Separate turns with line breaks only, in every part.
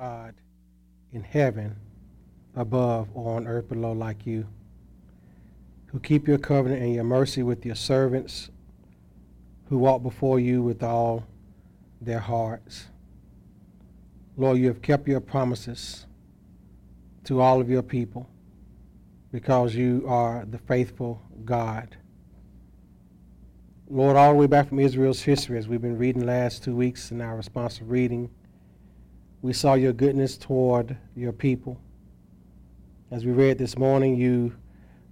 God in heaven above or on earth below like you, who keep your covenant and your mercy with your servants, who walk before you with all their hearts. Lord, you have kept your promises to all of your people because you are the faithful God. Lord, all the way back from Israel's history, as we've been reading last two weeks in our responsive reading, we saw your goodness toward your people. As we read this morning, you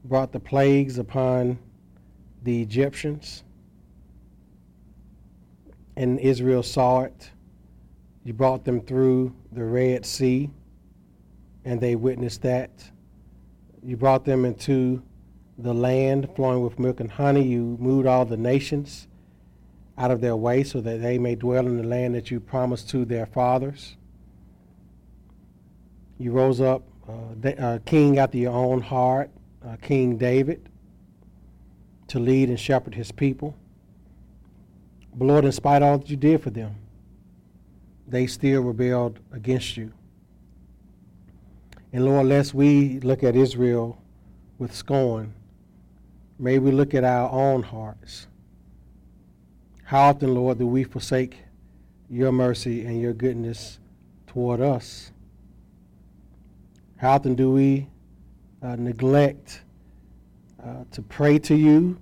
brought the plagues upon the Egyptians, and Israel saw it. You brought them through the Red Sea, and they witnessed that. You brought them into the land flowing with milk and honey. You moved all the nations out of their way so that they may dwell in the land that you promised to their fathers. You rose up uh, uh, king after your own heart, uh, King David, to lead and shepherd his people. But Lord, in spite of all that you did for them, they still rebelled against you. And Lord, lest we look at Israel with scorn, may we look at our own hearts. How often, Lord, do we forsake your mercy and your goodness toward us? How often do we uh, neglect uh, to pray to you,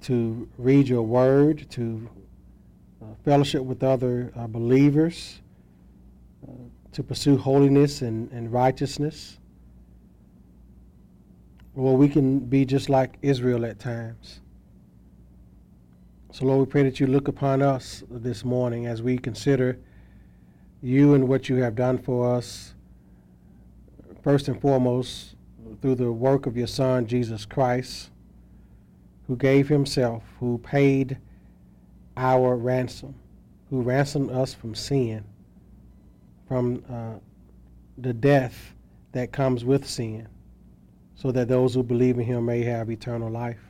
to read your word, to uh, fellowship with other uh, believers, uh, to pursue holiness and, and righteousness? Well, we can be just like Israel at times. So, Lord, we pray that you look upon us this morning as we consider you and what you have done for us first and foremost through the work of your Son, Jesus Christ, who gave himself, who paid our ransom, who ransomed us from sin, from uh, the death that comes with sin, so that those who believe in him may have eternal life.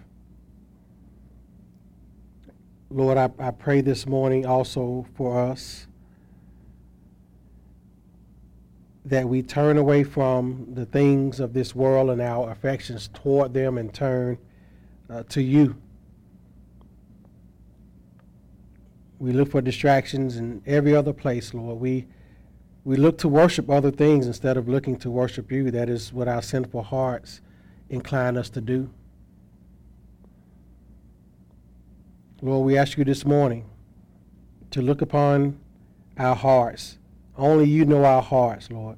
Lord, I, I pray this morning also for us that we turn away from the things of this world and our affections toward them and turn uh, to you. We look for distractions in every other place, Lord. We we look to worship other things instead of looking to worship you. That is what our sinful hearts incline us to do. Lord, we ask you this morning to look upon our hearts only you know our hearts, Lord.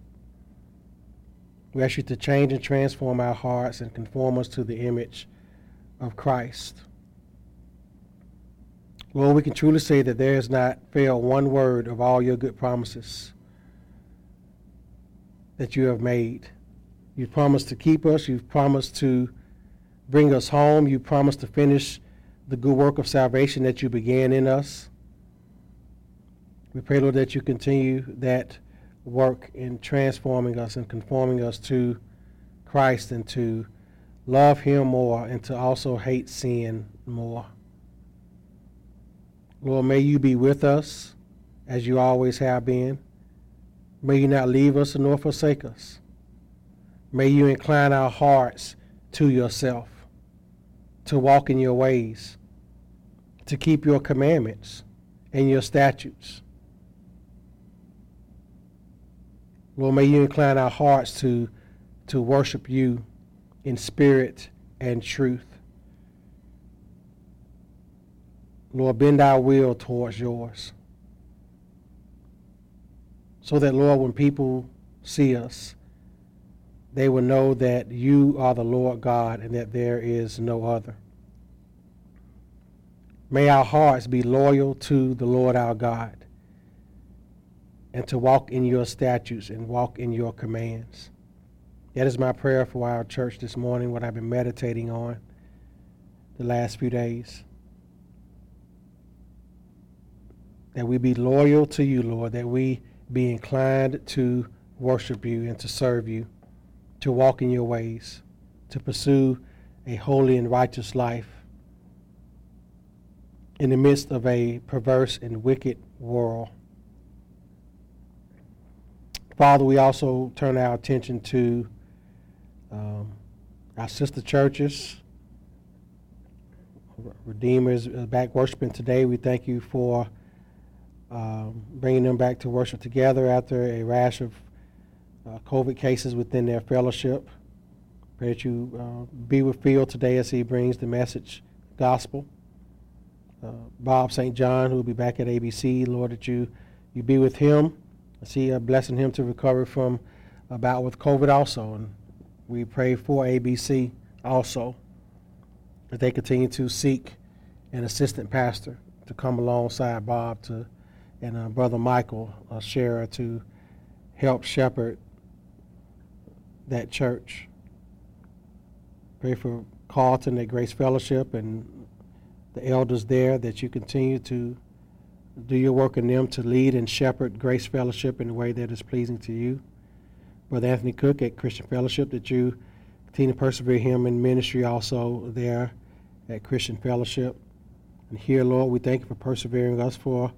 We ask you to change and transform our hearts and conform us to the image of Christ. Lord, we can truly say that there has not failed one word of all your good promises that you have made. You've promised to keep us. You've promised to bring us home. You promised to finish the good work of salvation that you began in us. We pray, Lord, that you continue that work in transforming us and conforming us to Christ and to love Him more and to also hate sin more. Lord, may you be with us as you always have been. May you not leave us nor forsake us. May you incline our hearts to yourself, to walk in your ways, to keep your commandments and your statutes Lord, may you incline our hearts to, to worship you in spirit and truth. Lord, bend our will towards yours. So that, Lord, when people see us, they will know that you are the Lord God and that there is no other. May our hearts be loyal to the Lord our God and to walk in your statutes and walk in your commands. That is my prayer for our church this morning, what I've been meditating on the last few days. That we be loyal to you, Lord, that we be inclined to worship you and to serve you, to walk in your ways, to pursue a holy and righteous life in the midst of a perverse and wicked world. Father, we also turn our attention to um, our sister churches. Redeemers back worshiping today. We thank you for um, bringing them back to worship together after a rash of uh, COVID cases within their fellowship. Pray that you uh, be with Phil today as he brings the message, gospel. Uh, Bob St. John, who will be back at ABC, Lord, that you, you be with him. See uh, blessing him to recover from a bout with COVID also. And we pray for ABC also that they continue to seek an assistant pastor to come alongside Bob to and uh, Brother Michael uh, Scherer to help shepherd that church. Pray for Carlton at Grace Fellowship and the elders there that you continue to do your work in them to lead and shepherd Grace Fellowship in a way that is pleasing to you. Brother Anthony Cook at Christian Fellowship, that you continue to persevere him in ministry also there at Christian Fellowship. And here, Lord, we thank you for persevering us for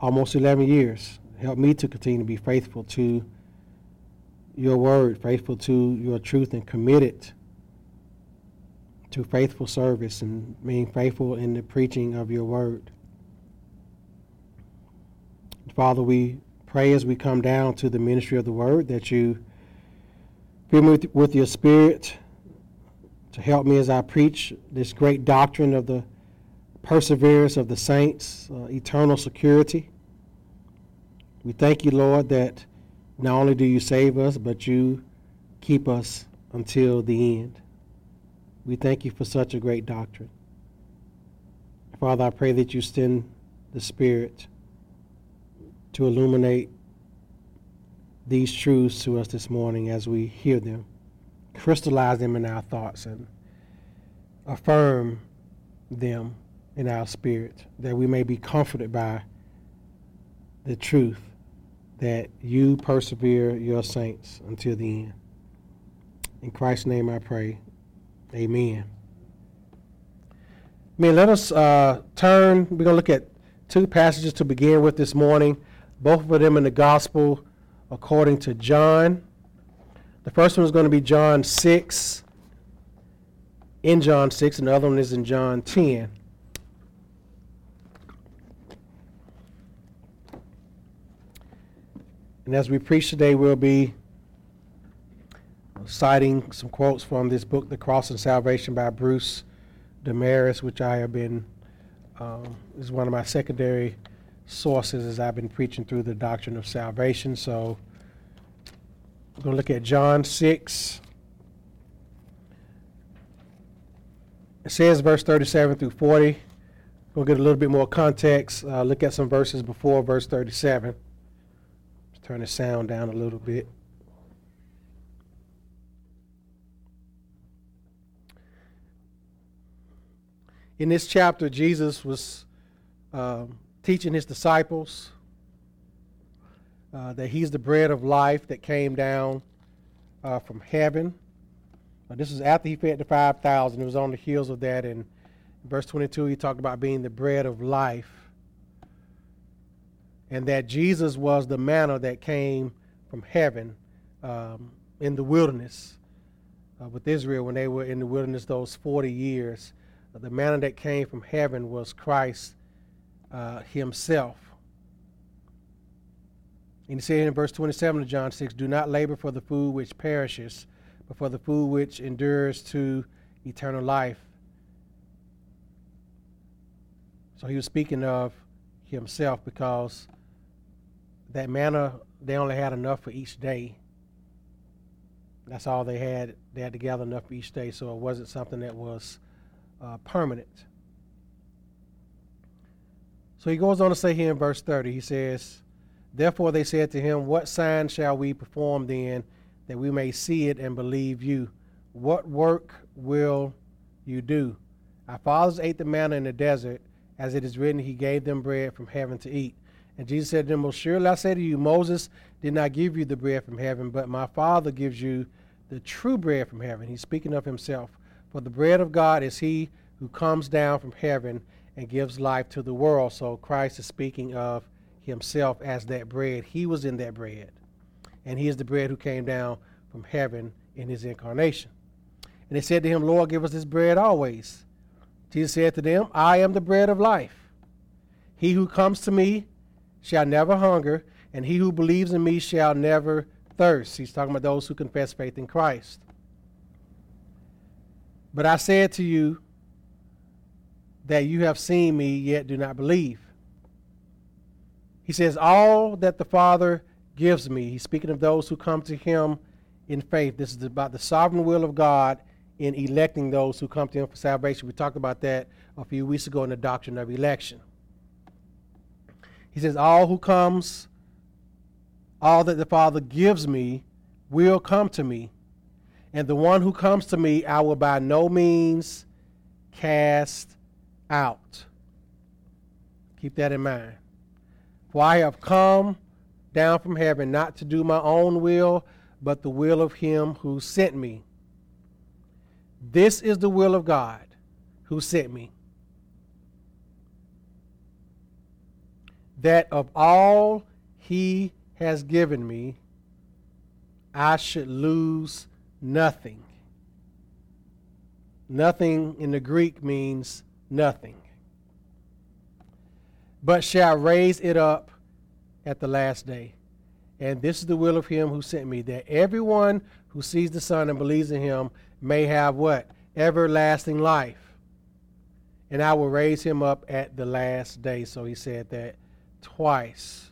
almost 11 years. Help me to continue to be faithful to your word, faithful to your truth, and committed to faithful service and being faithful in the preaching of your word. Father, we pray as we come down to the ministry of the word that you fill me with, with your spirit to help me as I preach this great doctrine of the perseverance of the saints, uh, eternal security. We thank you, Lord, that not only do you save us, but you keep us until the end. We thank you for such a great doctrine. Father, I pray that you send the Spirit to illuminate these truths to us this morning as we hear them, crystallize them in our thoughts, and affirm them in our spirit, that we may be comforted by the truth that you persevere your saints until the end. In Christ's name I pray. Amen. Man, let us uh, turn. We're going to look at two passages to begin with this morning, both of them in the Gospel according to John. The first one is going to be John 6, in John 6, and the other one is in John 10. And as we preach today, we'll be citing some quotes from this book, The Cross and Salvation by Bruce Demarest, which I have been, um, is one of my secondary sources as I've been preaching through the doctrine of salvation. So we're going to look at John 6. It says verse 37 through 40. We'll get a little bit more context. Uh, look at some verses before verse 37 turn the sound down a little bit. In this chapter, Jesus was um, teaching his disciples uh, that he's the bread of life that came down uh, from heaven. Uh, this is after he fed the 5,000. It was on the heels of that. And verse 22, he talked about being the bread of life and that Jesus was the manna that came from heaven um, in the wilderness uh, with Israel when they were in the wilderness those 40 years. The manna that came from heaven was Christ uh, Himself. And he said in verse 27 of John 6 Do not labor for the food which perishes, but for the food which endures to eternal life. So he was speaking of himself because that manna they only had enough for each day. That's all they had. They had to gather enough for each day, so it wasn't something that was uh, permanent. So he goes on to say here in verse 30, he says, Therefore they said to him, What sign shall we perform then that we may see it and believe you? What work will you do? Our fathers ate the manna in the desert, as it is written, He gave them bread from heaven to eat. And Jesus said to them, Well, surely I say to you, Moses did not give you the bread from heaven, but my Father gives you the true bread from heaven. He's speaking of himself. For the bread of God is he who comes down from heaven and gives life to the world. So Christ is speaking of himself as that bread. He was in that bread. and he is the bread who came down from heaven in his incarnation. And they said to him, Lord, give us this bread always. Jesus said to them, I am the bread of life. He who comes to me shall never hunger, and he who believes in me shall never thirst. He's talking about those who confess faith in Christ. But I said to you that you have seen me, yet do not believe. He says, All that the Father gives me, he's speaking of those who come to him in faith. This is about the sovereign will of God in electing those who come to him for salvation. We talked about that a few weeks ago in the doctrine of election. He says, All who comes, all that the Father gives me, will come to me. And the one who comes to me, I will by no means cast out. Keep that in mind. For I have come down from heaven not to do my own will, but the will of him who sent me. This is the will of God who sent me. That of all he has given me, I should lose nothing. Nothing in the Greek means nothing, but shall raise it up at the last day. And this is the will of him who sent me, that everyone who sees the Son and believes in him may have what? Everlasting life. And I will raise him up at the last day. So he said that twice.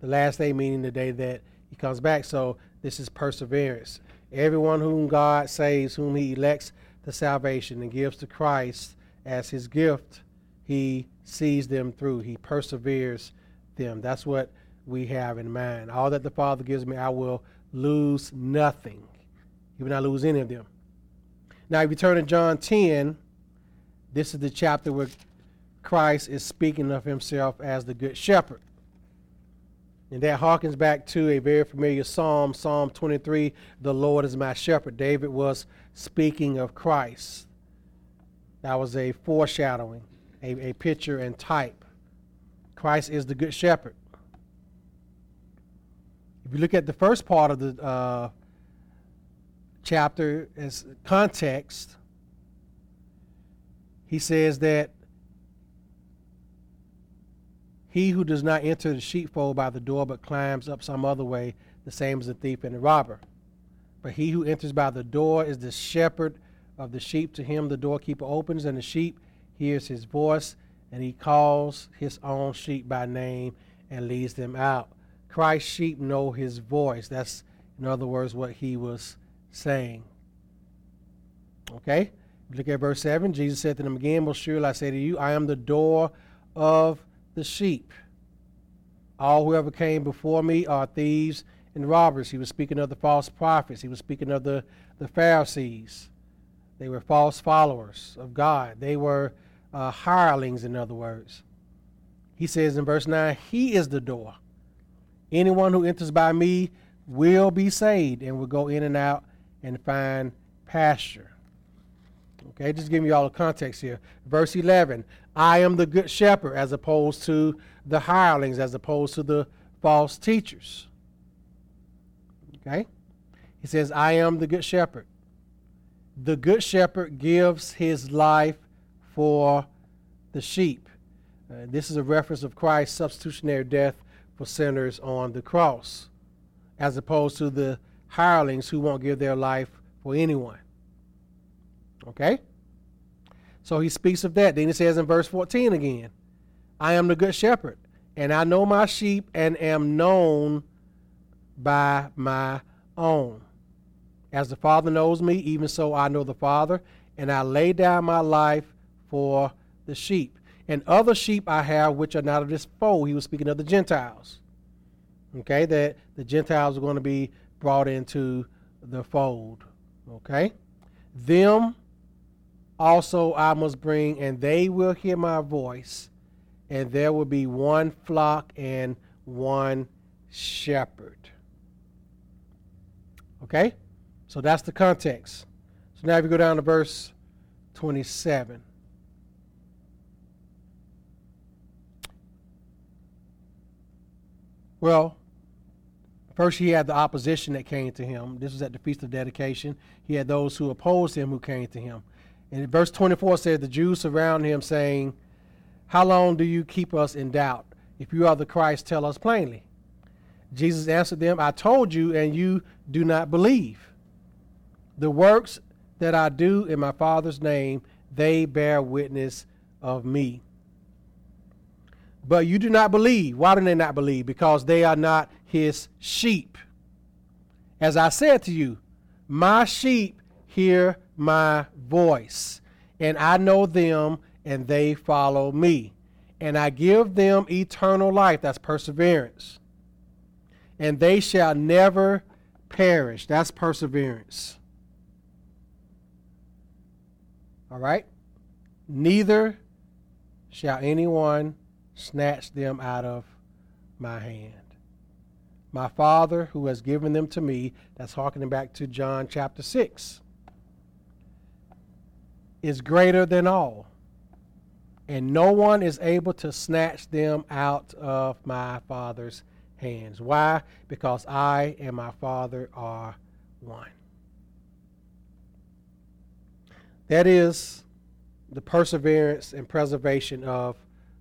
The last day meaning the day that he comes back. So this is perseverance. Everyone whom God saves, whom he elects to salvation and gives to Christ as his gift, he sees them through. He perseveres them. That's what we have in mind. All that the Father gives me, I will lose nothing. He will not lose any of them. Now, if you turn to John 10, this is the chapter where Christ is speaking of himself as the Good Shepherd. And that harkens back to a very familiar psalm, Psalm 23, The Lord is my shepherd. David was speaking of Christ. That was a foreshadowing, a, a picture and type. Christ is the good shepherd. If you look at the first part of the uh, chapter as context, he says that he who does not enter the sheepfold by the door but climbs up some other way, the same as a thief and a robber. But he who enters by the door is the shepherd of the sheep. To him the doorkeeper opens, and the sheep hears his voice, and he calls his own sheep by name and leads them out. Christ's sheep know his voice. That's, in other words, what he was saying. Okay? Look at verse 7. Jesus said to them again, Most surely I say to you, I am the door of the sheep. All whoever came before me are thieves and robbers. He was speaking of the false prophets. He was speaking of the, the Pharisees. They were false followers of God. They were uh, hirelings, in other words. He says in verse 9, He is the door. Anyone who enters by me will be saved and will go in and out and find pasture. Okay, just giving you all the context here. Verse 11 I am the good shepherd, as opposed to the hirelings, as opposed to the false teachers. Okay? He says, I am the good shepherd. The good shepherd gives his life for the sheep. Uh, this is a reference of Christ's substitutionary death for sinners on the cross, as opposed to the hirelings who won't give their life for anyone. Okay? So he speaks of that. Then he says in verse 14 again, I am the good shepherd, and I know my sheep and am known by my own. As the Father knows me, even so I know the Father, and I lay down my life for the sheep. And other sheep I have which are not of this fold. He was speaking of the Gentiles. Okay, that the Gentiles are going to be brought into the fold. Okay? Them also I must bring, and they will hear my voice, and there will be one flock and one shepherd. Okay? So that's the context. So now if you go down to verse 27. Well, First, he had the opposition that came to him. This was at the Feast of Dedication. He had those who opposed him who came to him. And verse 24 says, The Jews surround him, saying, How long do you keep us in doubt? If you are the Christ, tell us plainly. Jesus answered them, I told you, and you do not believe. The works that I do in my Father's name, they bear witness of me. But you do not believe. Why do they not believe? Because they are not his sheep. As I said to you, my sheep hear my voice, and I know them, and they follow me. And I give them eternal life. That's perseverance. And they shall never perish. That's perseverance. All right? Neither shall anyone snatch them out of my hand. My Father, who has given them to me, that's harkening back to John chapter 6, is greater than all. And no one is able to snatch them out of my Father's hands. Why? Because I and my Father are one. That is the perseverance and preservation of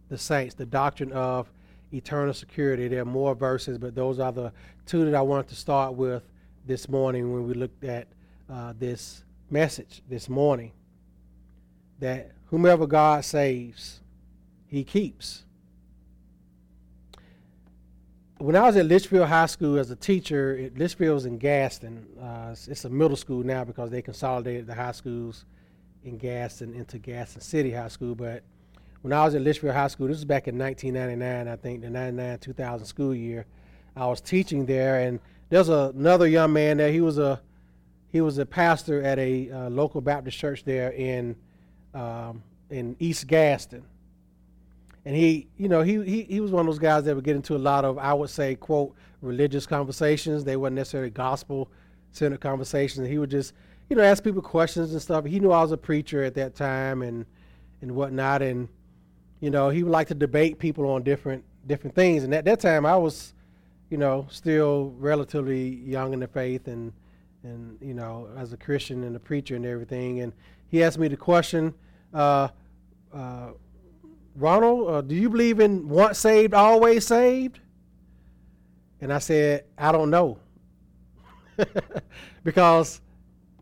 the saints, the doctrine of eternal security. There are more verses, but those are the two that I wanted to start with this morning when we looked at uh, this message this morning. That whomever God saves, he keeps. When I was at Litchfield High School as a teacher, Litchfield was in Gadsden. Uh, it's, a middle school now because they consolidated the high schools in Gadsden into Gadsden City High School, but when I was at Litchfield High School, this was back in 1999, I think, the 99 2000 school year. I was teaching there, and there's another young man there. He was a he was a pastor at a uh, local Baptist church there in um, in East Gadsden, and he you know he, he he was one of those guys that would get into a lot of I would say quote religious conversations. They weren't necessarily gospel centered conversations. He would just you know ask people questions and stuff. He knew I was a preacher at that time and and whatnot, and you know, he would like to debate people on different different things. And at that time, I was, you know, still relatively young in the faith and and you know, as a Christian and a preacher and everything. And he asked me the question, uh, uh, Ronald, uh, do you believe in once saved, always saved? And I said, I don't know. because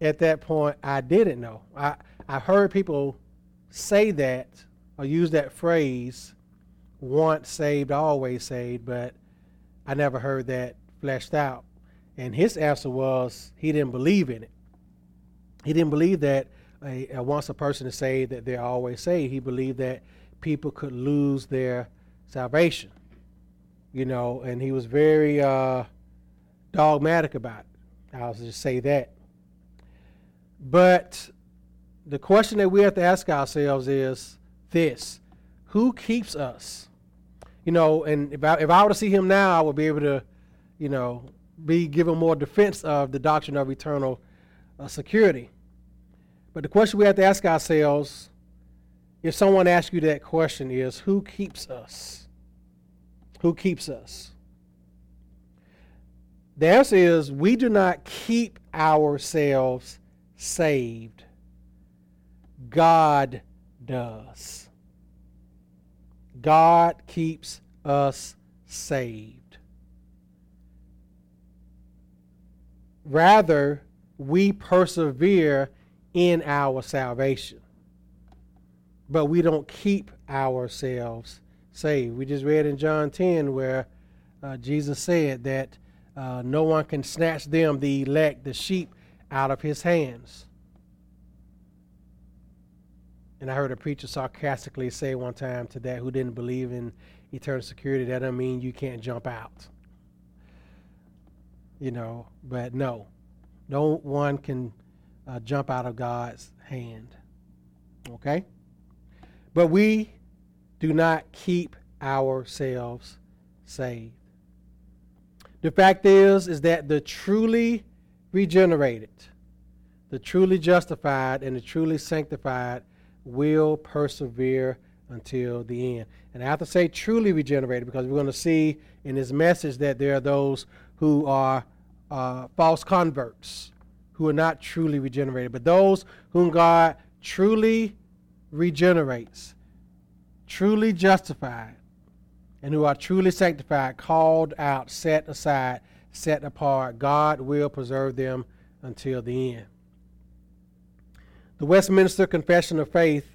at that point, I didn't know. I, I heard people say that or use that phrase, once saved, always saved, but I never heard that fleshed out. And his answer was he didn't believe in it. He didn't believe that a, a once a person is saved, that they're always saved. He believed that people could lose their salvation. You know, and he was very uh, dogmatic about it. I'll just say that. But the question that we have to ask ourselves is this Who keeps us? You know, and if I, if I were to see him now, I would be able to, you know, be given more defense of the doctrine of eternal uh, security. But the question we have to ask ourselves, if someone asks you that question, is who keeps us? Who keeps us? The answer is we do not keep ourselves saved. God does. God keeps us saved. Rather, we persevere in our salvation. But we don't keep ourselves saved. We just read in John 10 where uh, Jesus said that uh, no one can snatch them, the elect, the sheep, out of his hands. And I heard a preacher sarcastically say one time to that who didn't believe in eternal security, that doesn't mean you can't jump out. You know, but no, no one can uh, jump out of God's hand. Okay? But we do not keep ourselves saved. The fact is, is that the truly regenerated, the truly justified, and the truly sanctified will persevere until the end. And I have to say truly regenerated because we're going to see in his message that there are those who are uh, false converts who are not truly regenerated. But those whom God truly regenerates, truly justified, and who are truly sanctified, called out, set aside, set apart, God will preserve them until the end. The Westminster Confession of Faith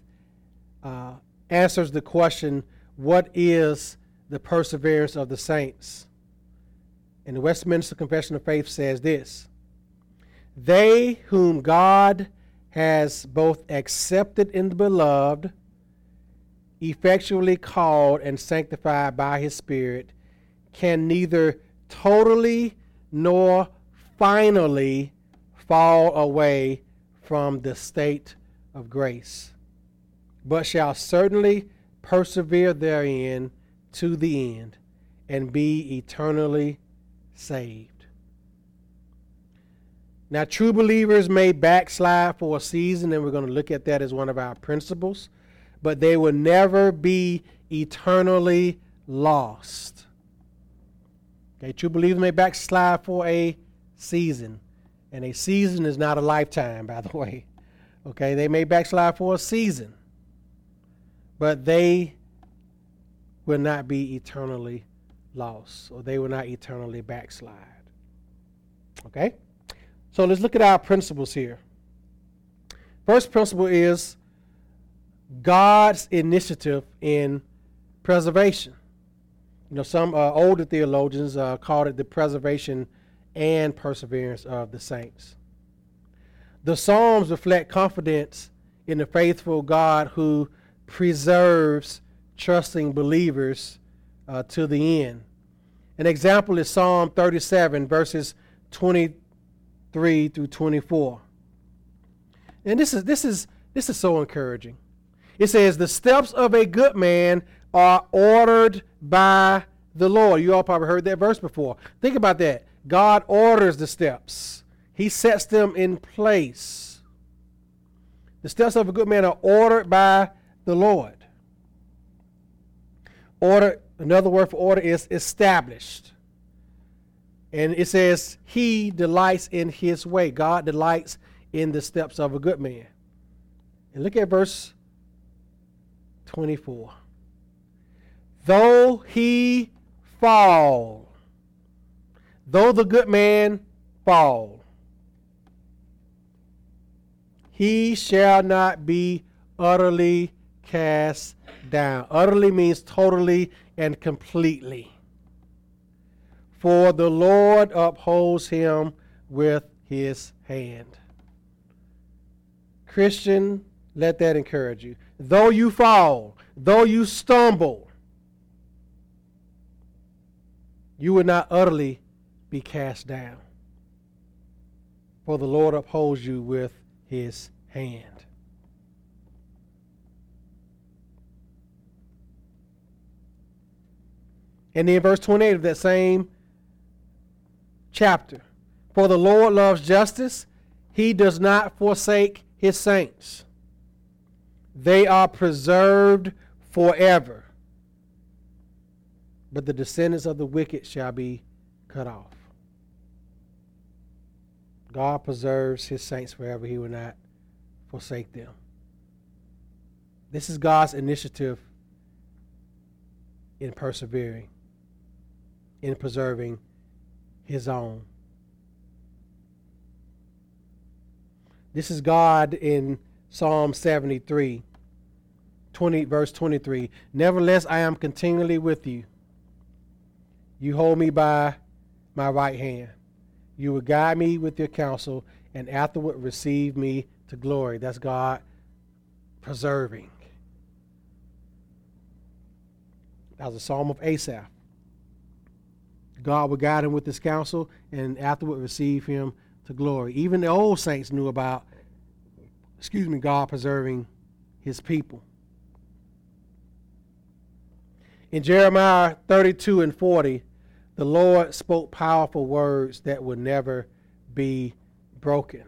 uh, answers the question what is the perseverance of the saints? And the Westminster Confession of Faith says this They whom God has both accepted in the beloved, effectually called and sanctified by his Spirit, can neither totally nor finally fall away from the state of grace, but shall certainly persevere therein to the end and be eternally saved. Now, true believers may backslide for a season, and we're going to look at that as one of our principles, but they will never be eternally lost. Okay, true believers may backslide for a season, and a season is not a lifetime, by the way. Okay, they may backslide for a season, but they will not be eternally lost, or they will not eternally backslide. Okay? So let's look at our principles here. First principle is God's initiative in preservation. You know, some uh, older theologians uh, called it the preservation and perseverance of the saints. The Psalms reflect confidence in the faithful God who preserves trusting believers uh, to the end. An example is Psalm 37, verses 23 through 24. And this is, this is, this is so encouraging. It says, The steps of a good man are ordered by the Lord. You all probably heard that verse before. Think about that. God orders the steps, He sets them in place. The steps of a good man are ordered by the Lord. Order, another word for order is established. And it says, He delights in His way. God delights in the steps of a good man. And look at verse 24. Though he fall, Though the good man fall, he shall not be utterly cast down. Utterly means totally and completely. For the Lord upholds him with his hand. Christian, let that encourage you. Though you fall, though you stumble, you will not utterly be cast down. For the Lord upholds you with his hand. And then verse 28 of that same chapter. For the Lord loves justice, he does not forsake his saints. They are preserved forever. But the descendants of the wicked shall be cut off. God preserves his saints forever. He will not forsake them. This is God's initiative in persevering, in preserving his own. This is God in Psalm 73, 20, verse 23. Nevertheless, I am continually with you. You hold me by my right hand. You will guide me with your counsel, and afterward receive me to glory. That's God preserving. That was a psalm of Asaph. God would guide him with his counsel, and afterward receive him to glory. Even the old saints knew about, excuse me, God preserving his people. In Jeremiah 32 and 40, the Lord spoke powerful words that would never be broken.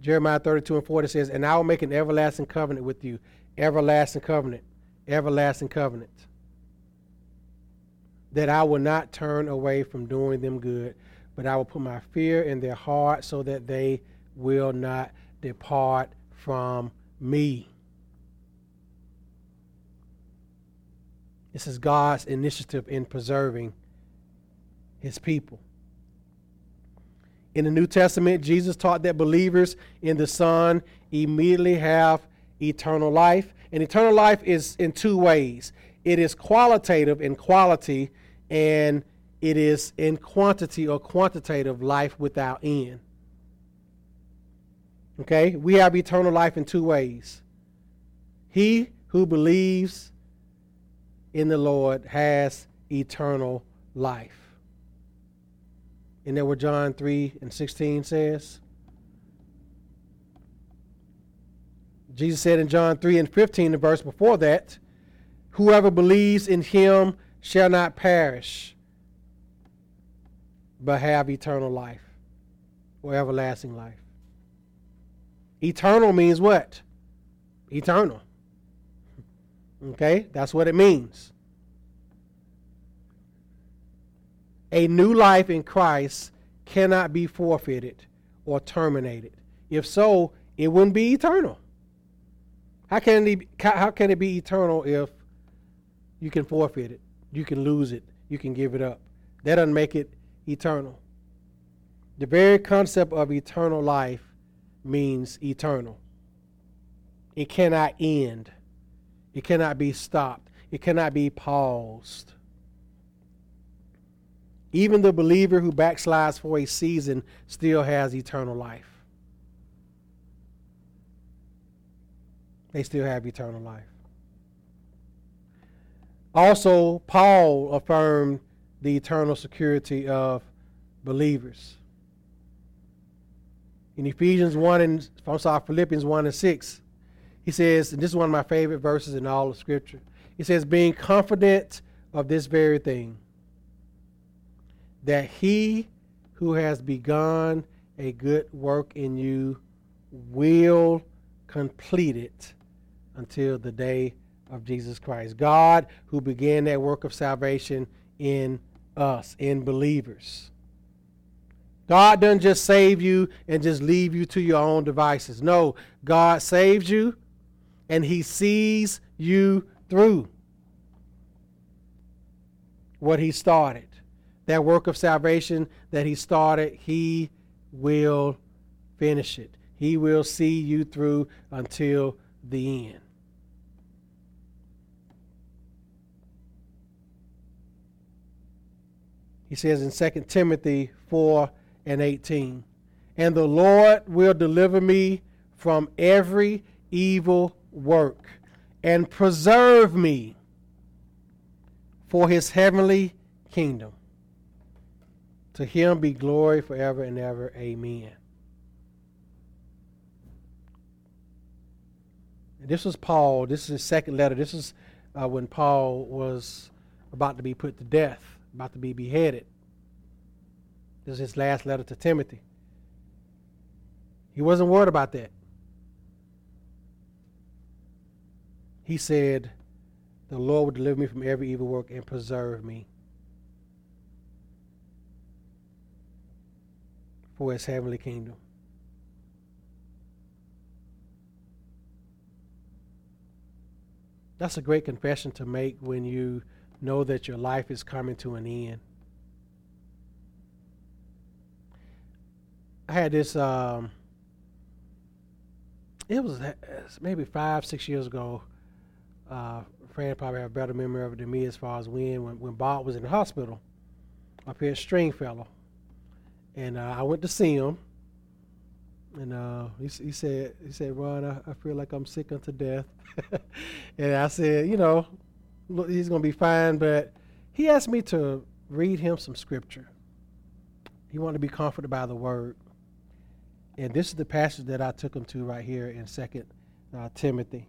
Jeremiah 32 and 40 says, And I will make an everlasting covenant with you, everlasting covenant, everlasting covenant. That I will not turn away from doing them good, but I will put my fear in their heart so that they will not depart from me. This is God's initiative in preserving his people. In the New Testament, Jesus taught that believers in the Son immediately have eternal life. And eternal life is in two ways it is qualitative in quality, and it is in quantity or quantitative life without end. Okay? We have eternal life in two ways. He who believes in the Lord has eternal life. Isn't that what John 3 and 16 says? Jesus said in John 3 and 15, the verse before that, Whoever believes in him shall not perish, but have eternal life or everlasting life. Eternal means what? Eternal. Okay? That's what it means. A new life in Christ cannot be forfeited or terminated. If so, it wouldn't be eternal. How can it, how can it be eternal if you can forfeit it, you can lose it, you can give it up? That doesn't make it eternal. The very concept of eternal life means eternal. It cannot end. It cannot be stopped. It cannot be paused. Even the believer who backslides for a season still has eternal life. They still have eternal life. Also, Paul affirmed the eternal security of believers. In Ephesians 1 and I'm sorry, Philippians 1 and 6, he says, and this is one of my favorite verses in all of Scripture. He says, being confident of this very thing, that he who has begun a good work in you will complete it until the day of Jesus Christ. God who began that work of salvation in us, in believers. God doesn't just save you and just leave you to your own devices. No, God saves you and he sees you through what he started. That work of salvation that he started, he will finish it. He will see you through until the end. He says in 2 Timothy 4 and 18, And the Lord will deliver me from every evil work and preserve me for his heavenly kingdom. To him be glory forever and ever. Amen. This was Paul. This is his second letter. This is uh, when Paul was about to be put to death, about to be beheaded. This is his last letter to Timothy. He wasn't worried about that. He said, The Lord will deliver me from every evil work and preserve me for his heavenly kingdom. That's a great confession to make when you know that your life is coming to an end. I had this, um, it was maybe five, six years ago. Uh, Fran probably have a better memory of it than me as far as when, when, when Bob was in the hospital up here at Stringfellow. And uh, I went to see him. And uh, he, he said, he said, Ron, I, I feel like I'm sick unto death. and I said, you know, he's going to be fine. But he asked me to read him some scripture. He wanted to be comforted by the word. And this is the passage that I took him to right here in Second uh, Timothy.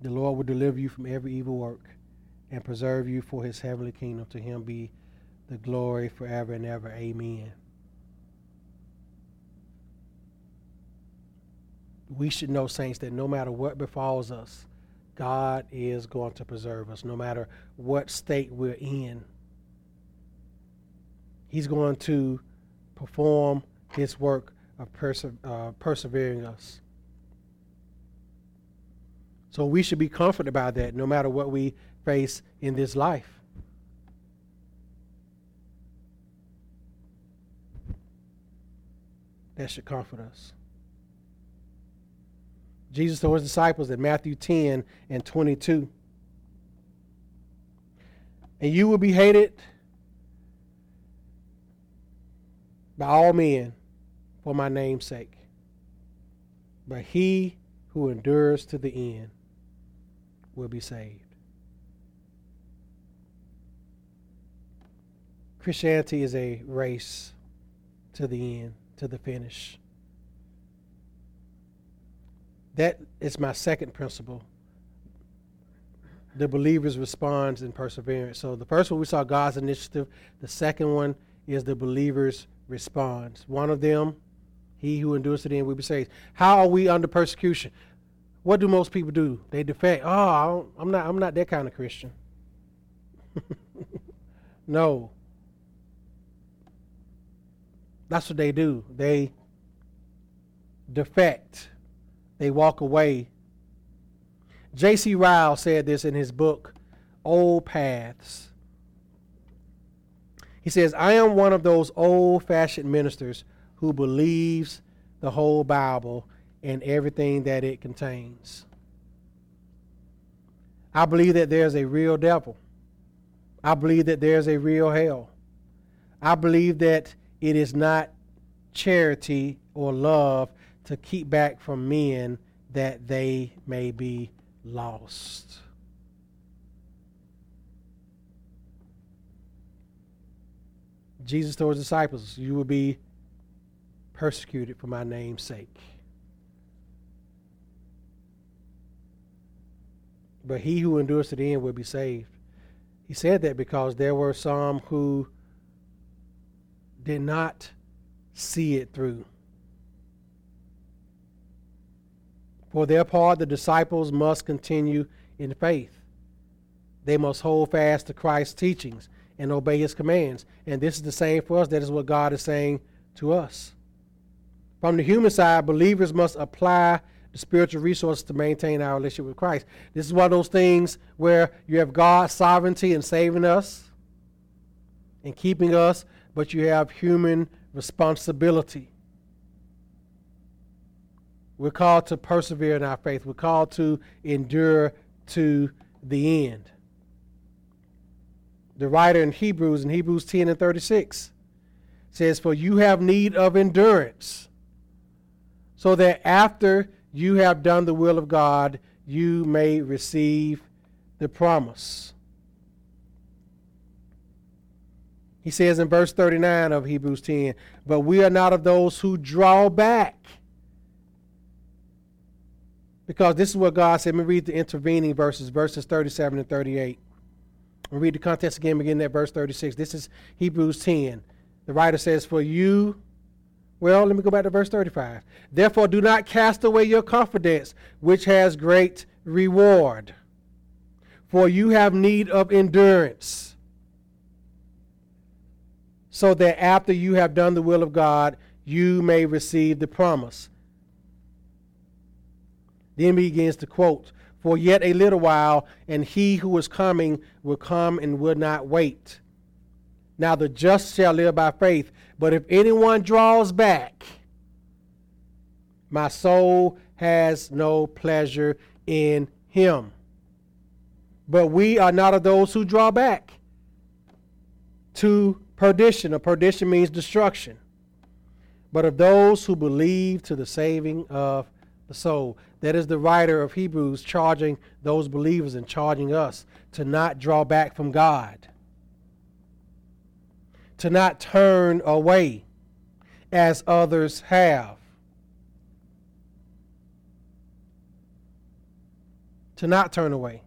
The Lord will deliver you from every evil work and preserve you for his heavenly kingdom. To him be the glory forever and ever. Amen. we should know, saints, that no matter what befalls us, God is going to preserve us, no matter what state we're in. He's going to perform his work of perse- uh, persevering us. So we should be comforted by that no matter what we face in this life. That should comfort us. Jesus told his disciples in Matthew 10 and 22. And you will be hated by all men for my name's sake. But he who endures to the end will be saved. Christianity is a race to the end, to the finish. That is my second principle. The believer's response and perseverance. So the first one we saw God's initiative. The second one is the believer's response. One of them, he who endures to the end will be saved. How are we under persecution? What do most people do? They defect. Oh, I'm not. I'm not that kind of Christian. no. That's what they do. They defect. They walk away. J.C. Ryle said this in his book, Old Paths. He says, I am one of those old fashioned ministers who believes the whole Bible and everything that it contains. I believe that there's a real devil. I believe that there's a real hell. I believe that it is not charity or love to keep back from men that they may be lost. Jesus told his disciples, You will be persecuted for my name's sake. But he who endures to the end will be saved. He said that because there were some who did not see it through. For their part, the disciples must continue in faith. They must hold fast to Christ's teachings and obey his commands. And this is the same for us. That is what God is saying to us. From the human side, believers must apply the spiritual resources to maintain our relationship with Christ. This is one of those things where you have God's sovereignty in saving us and keeping us, but you have human responsibility. We're called to persevere in our faith. We're called to endure to the end. The writer in Hebrews, in Hebrews 10 and 36, says, For you have need of endurance, so that after you have done the will of God, you may receive the promise. He says in verse 39 of Hebrews 10, But we are not of those who draw back because this is what God said. Let me read the intervening verses, verses 37 and 38. We'll read the context again, beginning at verse 36. This is Hebrews 10. The writer says, For you, well, let me go back to verse 35. Therefore, do not cast away your confidence, which has great reward. For you have need of endurance, so that after you have done the will of God, you may receive the promise. Then he begins to quote, For yet a little while, and he who is coming will come and will not wait. Now the just shall live by faith, but if anyone draws back, my soul has no pleasure in him. But we are not of those who draw back to perdition, or perdition means destruction, but of those who believe to the saving of soul. That is the writer of Hebrews charging those believers and charging us to not draw back from God, to not turn away as others have, to not turn away,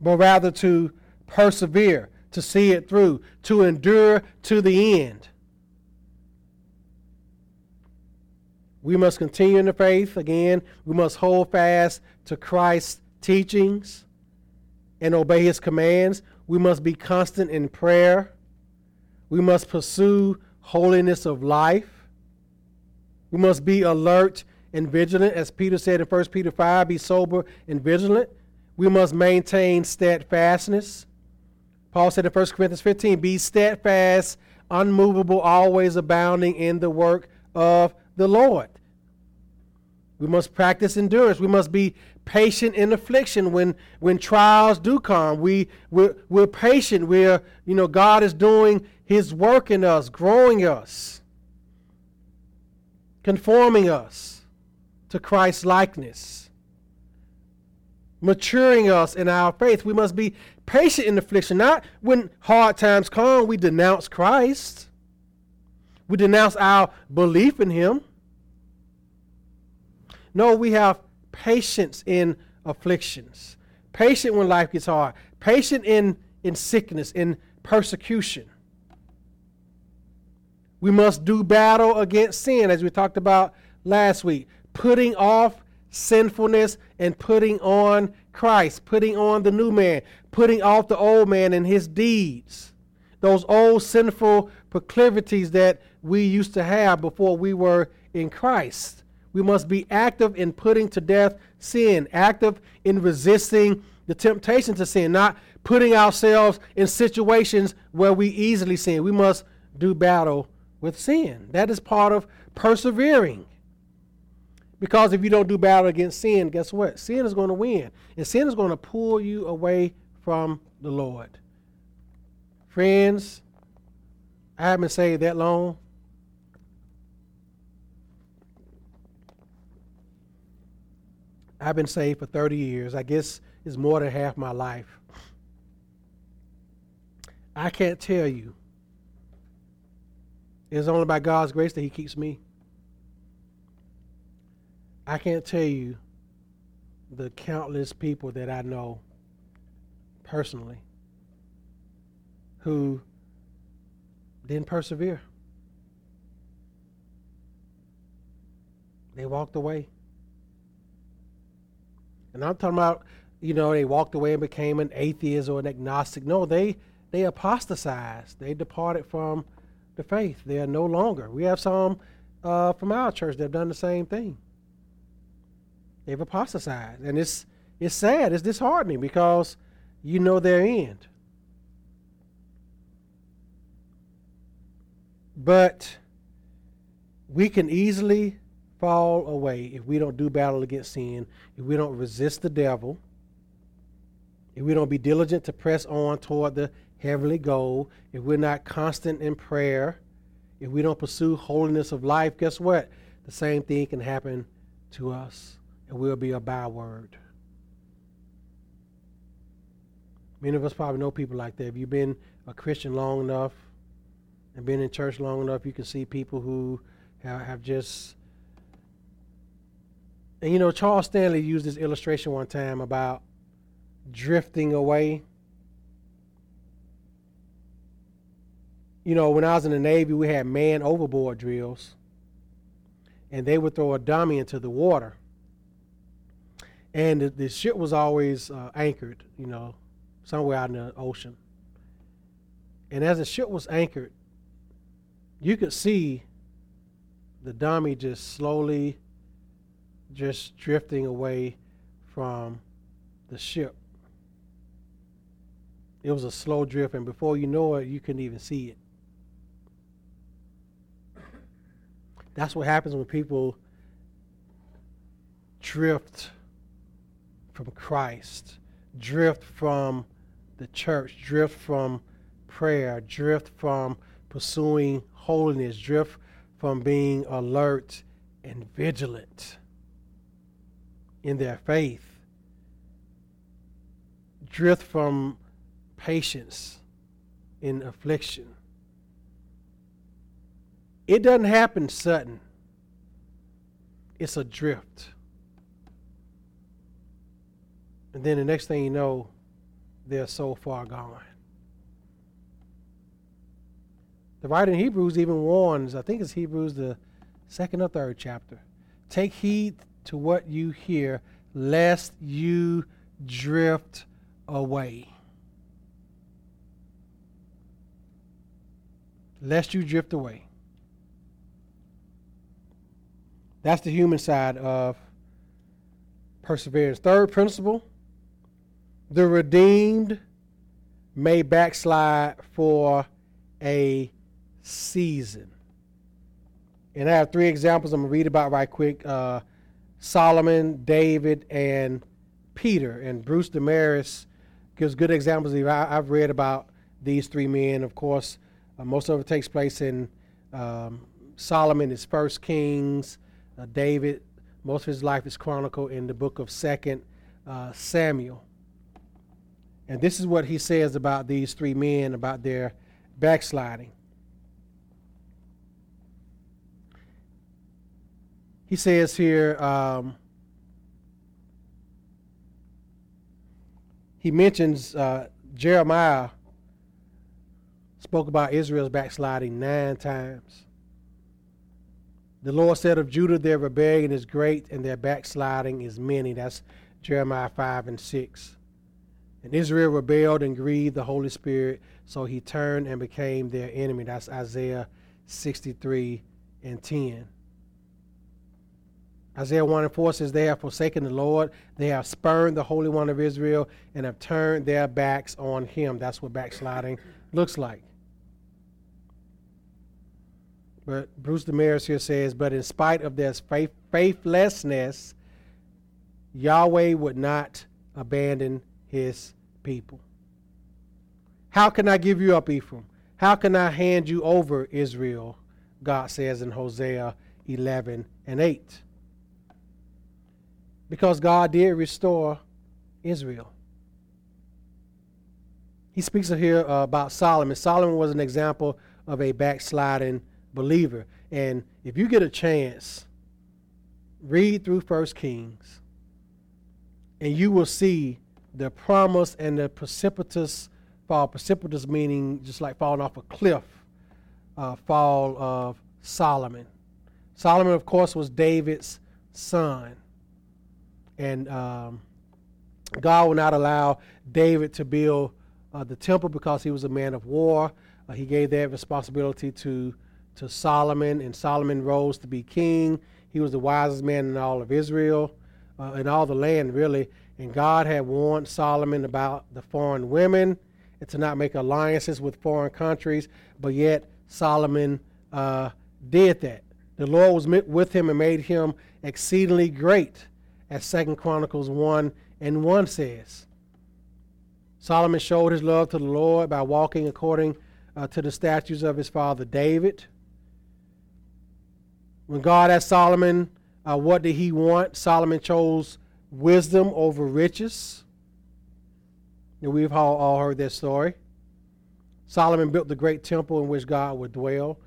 but rather to persevere, to see it through, to endure to the end. We must continue in the faith. Again, we must hold fast to Christ's teachings and obey his commands. We must be constant in prayer. We must pursue holiness of life. We must be alert and vigilant. As Peter said in 1 Peter 5, be sober and vigilant. We must maintain steadfastness. Paul said in 1 Corinthians 15, be steadfast, unmovable, always abounding in the work of the Lord. We must practice endurance. We must be patient in affliction when, when trials do come. We, we're, we're patient. We're, you know, God is doing his work in us, growing us, conforming us to Christ's likeness, maturing us in our faith. We must be patient in affliction. Not when hard times come, we denounce Christ. We denounce our belief in him. No, we have patience in afflictions, patient when life gets hard, patient in, in sickness, in persecution. We must do battle against sin, as we talked about last week, putting off sinfulness and putting on Christ, putting on the new man, putting off the old man and his deeds, those old sinful proclivities that we used to have before we were in Christ. We must be active in putting to death sin, active in resisting the temptation to sin, not putting ourselves in situations where we easily sin. We must do battle with sin. That is part of persevering. Because if you don't do battle against sin, guess what? Sin is going to win. And sin is going to pull you away from the Lord. Friends, I haven't saved that long. I've been saved for 30 years. I guess it's more than half my life. I can't tell you it's only by God's grace that He keeps me. I can't tell you the countless people that I know personally who didn't persevere. They walked away. And I'm talking about, you know, they walked away and became an atheist or an agnostic. No, they they apostatized. They departed from the faith. They are no longer. We have some uh, from our church that have done the same thing. They've apostatized. And it's, it's sad, it's disheartening because you know their end. But we can easily fall away if we don't do battle against sin, if we don't resist the devil, if we don't be diligent to press on toward the heavenly goal, if we're not constant in prayer, if we don't pursue holiness of life, guess what? The same thing can happen to us, and we'll be a byword. Many of us probably know people like that. If you've been a Christian long enough and been in church long enough, you can see people who have, have just. And you know, Charles Stanley used this illustration one time about drifting away. you know, when I was in the Navy, we had man overboard drills, and they would throw a dummy into the water. And the, the ship was always uh, anchored, you know, somewhere out in the ocean. And as the ship was anchored, you could see the dummy just slowly just drifting away from the ship. It was a slow drift, and before you know it, you couldn't even see it. That's what happens when people drift from Christ, drift from the church, drift from prayer, drift from pursuing holiness, drift from being alert and vigilant in their faith, drift from patience in affliction. It doesn't happen sudden. It's a drift. And then the next thing you know, they're so far gone. The writer in Hebrews even warns, I think it's Hebrews the second or third chapter. Take heed to what you hear, lest you drift away. Lest you drift away. That's the human side of perseverance. Third principle the redeemed may backslide for a season. And I have three examples I'm going to read about right quick uh, Solomon, David, and Peter. And Bruce Demarest gives good examples. I've read about these three men. Of course, uh, most of it takes place in um, Solomon, is First Kings. Uh, David, most of his life is chronicled in the book of Second uh, Samuel. And this is what he says about these three men, about their backsliding. He says here, um, he mentions uh, Jeremiah spoke about Israel's backsliding nine times. The Lord said of Judah, their rebellion is great and their backsliding is many. That's Jeremiah 5 and 6. And Israel rebelled and grieved the Holy Spirit, so he turned and became their enemy. That's Isaiah 63 and 10. Isaiah 1 and 4 says, They have forsaken the Lord, they have spurned the Holy One of Israel, and have turned their backs on him. That's what backsliding looks like. But Bruce Demarest here says, But in spite of their faith, faithlessness, Yahweh would not abandon his people. How can I give you up, Ephraim? How can I hand you over, Israel? God says in Hosea 11 and 8. Because God did restore Israel. He speaks here uh, about Solomon. Solomon was an example of a backsliding believer. And if you get a chance, read through First Kings, and you will see the promise and the precipitous fall. Precipitous meaning just like falling off a cliff, uh, fall of Solomon. Solomon, of course, was David's son. And um, God would not allow David to build uh, the temple because he was a man of war. Uh, he gave that responsibility to, to Solomon, and Solomon rose to be king. He was the wisest man in all of Israel, uh, in all the land, really. And God had warned Solomon about the foreign women and to not make alliances with foreign countries, but yet Solomon uh, did that. The Lord was with him and made him exceedingly great, as Second Chronicles 1 and 1 says. Solomon showed his love to the Lord by walking according uh, to the statutes of his father David. When God asked Solomon, uh, what did he want? Solomon chose wisdom over riches. And we've all, all heard that story. Solomon built the great temple in which God would dwell.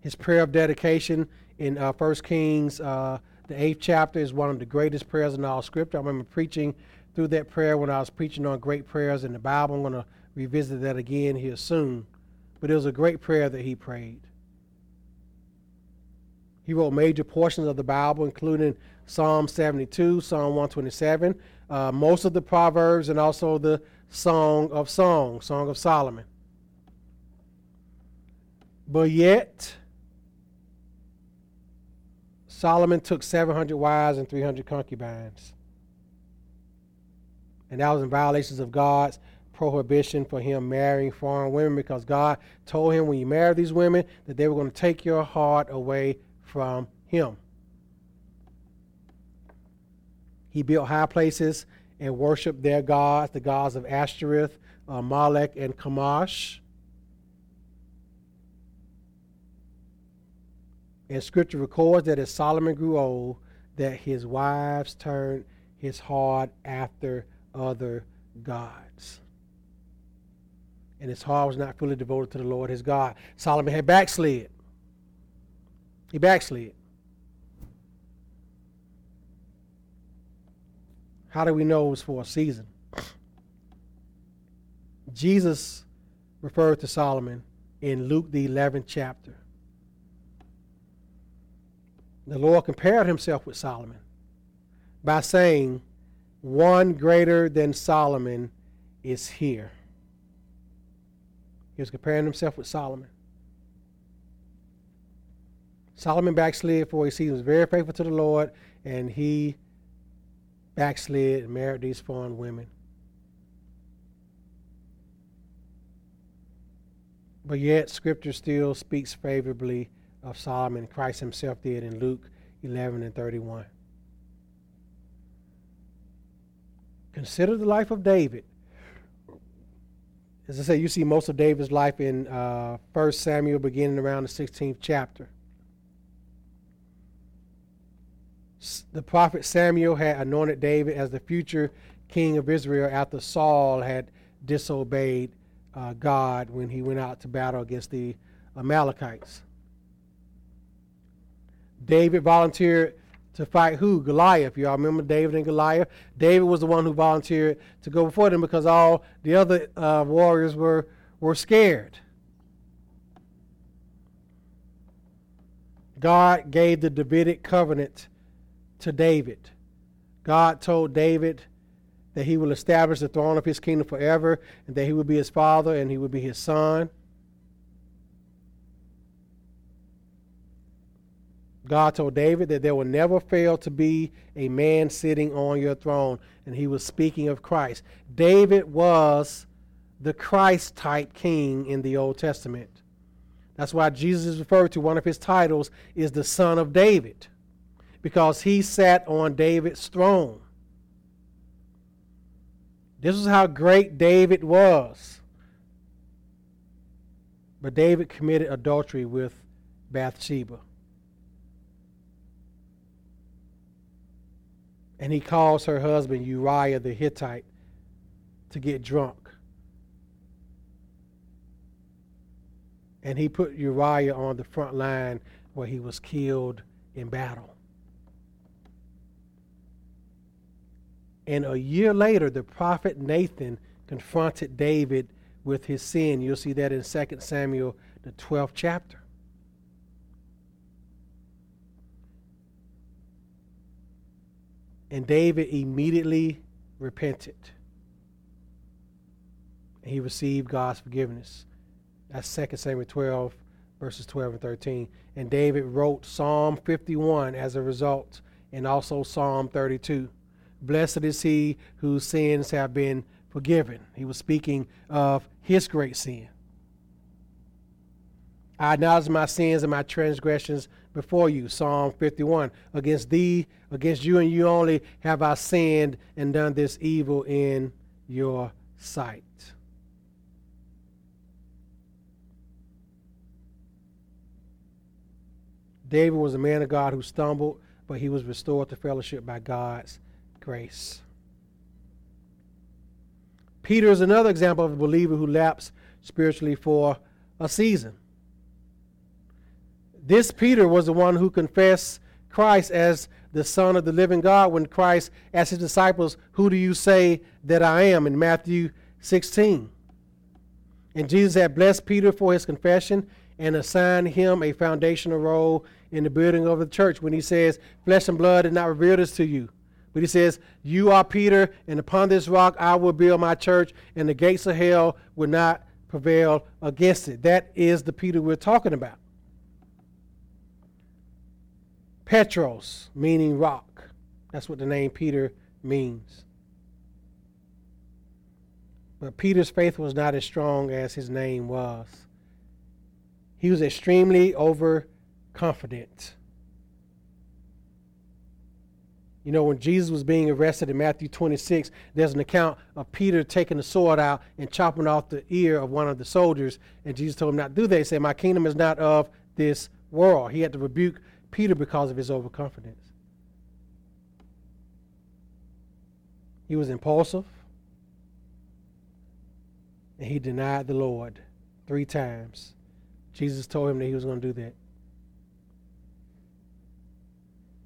His prayer of dedication in uh, 1 Kings, uh, the eighth chapter, is one of the greatest prayers in all Scripture. I remember preaching through that prayer when I was preaching on great prayers in the Bible. I'm going to revisit that again here soon. But it was a great prayer that he prayed. He wrote major portions of the Bible, including Psalm 72, Psalm 127, uh, most of the Proverbs, and also the Song of Songs, Song of Solomon. But yet, Solomon took 700 wives and 300 concubines. And that was in violations of God's prohibition for him marrying foreign women because God told him when you marry these women that they were going to take your heart away from him. He built high places and worshiped their gods, the gods of Ashtoreth, uh, Molech, and Chemosh. And scripture records that as Solomon grew old, that his wives turned his heart after other gods. And his heart was not fully devoted to the Lord his God. Solomon had backslid. He backslid. How do we know it was for a season? Jesus referred to Solomon in Luke, the 11th chapter. The Lord compared himself with Solomon by saying, One greater than Solomon is here. He was comparing himself with Solomon. Solomon backslid for he was very faithful to the Lord, and he backslid and married these foreign women. But yet, Scripture still speaks favorably of Solomon. Christ himself did in Luke 11 and 31. Consider the life of David. As I say, you see most of David's life in uh, 1 Samuel, beginning around the 16th chapter. The prophet Samuel had anointed David as the future king of Israel after Saul had disobeyed uh, God when he went out to battle against the Amalekites. David volunteered to fight who? Goliath. Y'all remember David and Goliath? David was the one who volunteered to go before them because all the other uh, warriors were, were scared. God gave the Davidic covenant to David. God told David that he will establish the throne of his kingdom forever and that he will be his father and he will be his son. God told David that there will never fail to be a man sitting on your throne. And he was speaking of Christ. David was the Christ type king in the Old Testament. That's why Jesus is referred to, one of his titles is the Son of David, because he sat on David's throne. This is how great David was. But David committed adultery with Bathsheba. And he calls her husband Uriah the Hittite to get drunk. And he put Uriah on the front line where he was killed in battle. And a year later, the prophet Nathan confronted David with his sin. You'll see that in 2 Samuel, the 12th chapter. And David immediately repented. And He received God's forgiveness. That's 2 Samuel 12, verses 12 and 13. And David wrote Psalm 51 as a result, and also Psalm 32. Blessed is he whose sins have been forgiven. He was speaking of his great sin. I acknowledge my sins and my transgressions before you. Psalm 51. Against thee, against you and you only have I sinned and done this evil in your sight. David was a man of God who stumbled, but he was restored to fellowship by God's grace. Peter is another example of a believer who lapsed spiritually for a season. This Peter was the one who confessed Christ as the Son of the living God when Christ asked his disciples, Who do you say that I am? in Matthew 16. And Jesus had blessed Peter for his confession and assigned him a foundational role in the building of the church when he says, Flesh and blood did not reveal this to you. But he says, You are Peter, and upon this rock I will build my church, and the gates of hell will not prevail against it. That is the Peter we're talking about. Petros, meaning rock. That's what the name Peter means. But Peter's faith was not as strong as his name was. He was extremely overconfident. You know, when Jesus was being arrested in Matthew 26, there's an account of Peter taking the sword out and chopping off the ear of one of the soldiers. And Jesus told him not to do that. He said, My kingdom is not of this world. He had to rebuke Peter because of his overconfidence. He was impulsive, and he denied the Lord three times. Jesus told him that he was going to do that.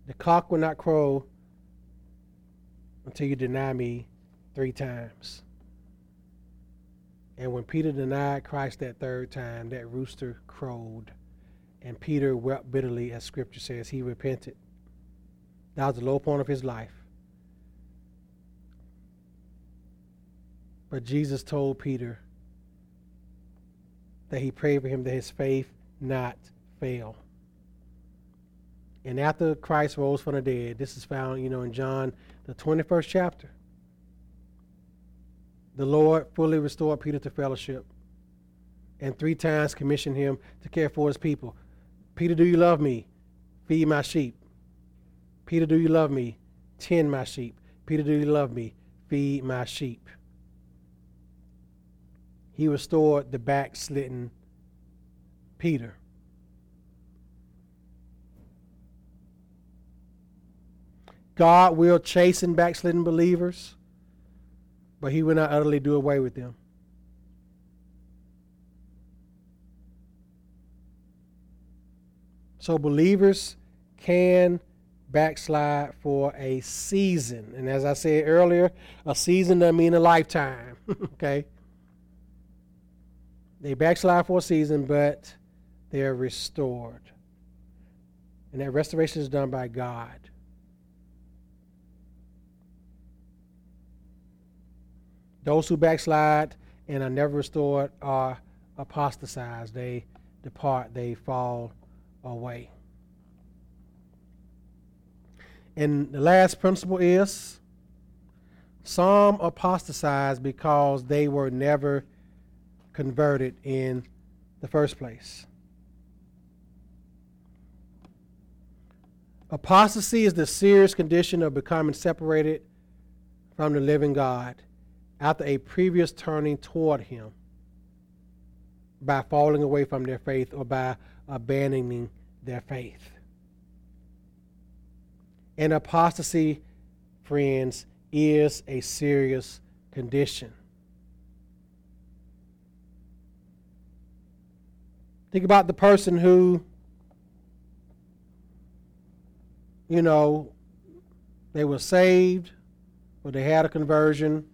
The cock will not crow until you deny me three times. And when Peter denied Christ that third time, that rooster crowed And Peter wept bitterly, as scripture says. He repented. That was the low point of his life. But Jesus told Peter that he prayed for him that his faith not fail. And after Christ rose from the dead, this is found, you know, in John, the 21st chapter, the Lord fully restored Peter to fellowship and three times commissioned him to care for his people. Peter, do you love me? Feed my sheep. Peter, do you love me? Tend my sheep. Peter, do you love me? Feed my sheep. He restored the backslidden Peter. God will chasten backslidden believers, but he will not utterly do away with them. So believers can backslide for a season. And as I said earlier, a season doesn't mean a lifetime. okay? They backslide for a season, but they are restored. And that restoration is done by God. Those who backslide and are never restored are apostatized. They depart, they fall away. And the last principle is some apostatize because they were never converted in the first place. Apostasy is the serious condition of becoming separated from the living God after a previous turning toward Him by falling away from their faith or by abandoning their faith. And apostasy, friends, is a serious condition. Think about the person who, you know, they were saved, or they had a conversion,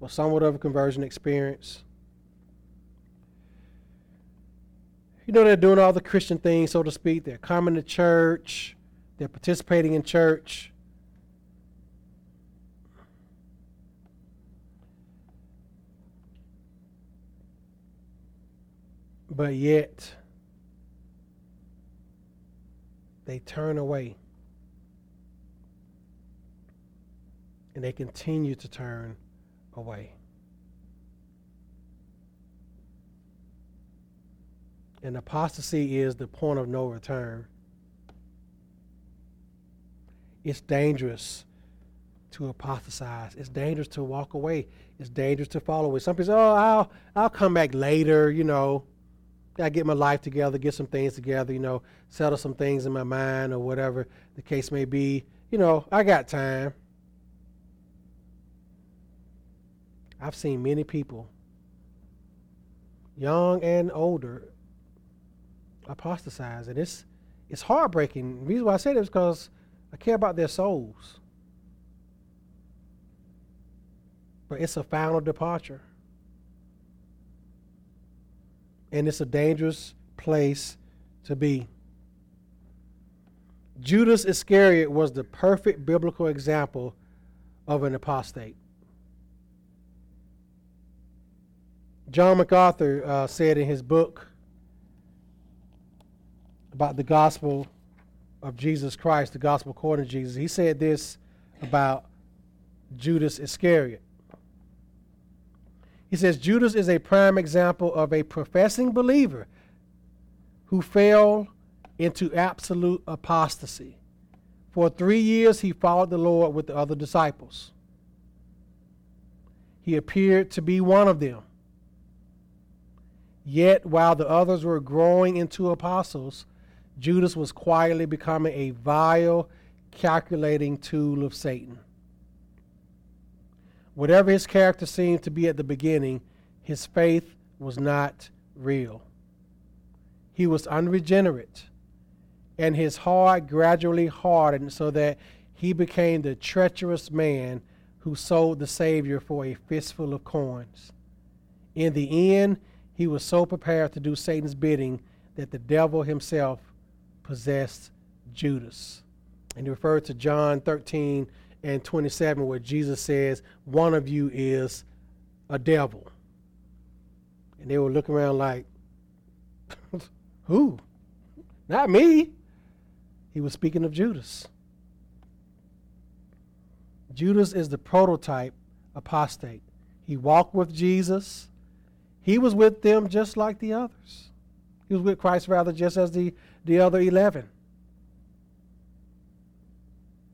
or somewhat of a conversion experience. You know, they're doing all the Christian things, so to speak. They're coming to church, they're participating in church. But yet, they turn away. And they continue to turn away. And apostasy is the point of no return. It's dangerous to apostatize. It's dangerous to walk away. It's dangerous to follow away. Some people say, "Oh, I'll I'll come back later." You know, I get my life together, get some things together. You know, settle some things in my mind or whatever the case may be. You know, I got time. I've seen many people, young and older, apostatize, and it's it's heartbreaking. The reason why I say that is because I care about their souls. But it's a final departure. And it's a dangerous place to be. Judas Iscariot was the perfect biblical example of an apostate. John MacArthur uh, said in his book, about the gospel of Jesus Christ, the gospel according to Jesus. He said this about Judas Iscariot. He says Judas is a prime example of a professing believer who fell into absolute apostasy. For three years, he followed the Lord with the other disciples. He appeared to be one of them. Yet, while the others were growing into apostles, Judas was quietly becoming a vile, calculating tool of Satan. Whatever his character seemed to be at the beginning, his faith was not real. He was unregenerate, and his heart gradually hardened so that he became the treacherous man who sold the Savior for a fistful of coins. In the end, he was so prepared to do Satan's bidding that the devil himself possessed Judas. And he referred to John 13 and 27, where Jesus says, One of you is a devil. And they were looking around like, Who? Not me. He was speaking of Judas. Judas is the prototype apostate. He walked with Jesus. He was with them just like the others. He was with Christ rather just as the, the other 11.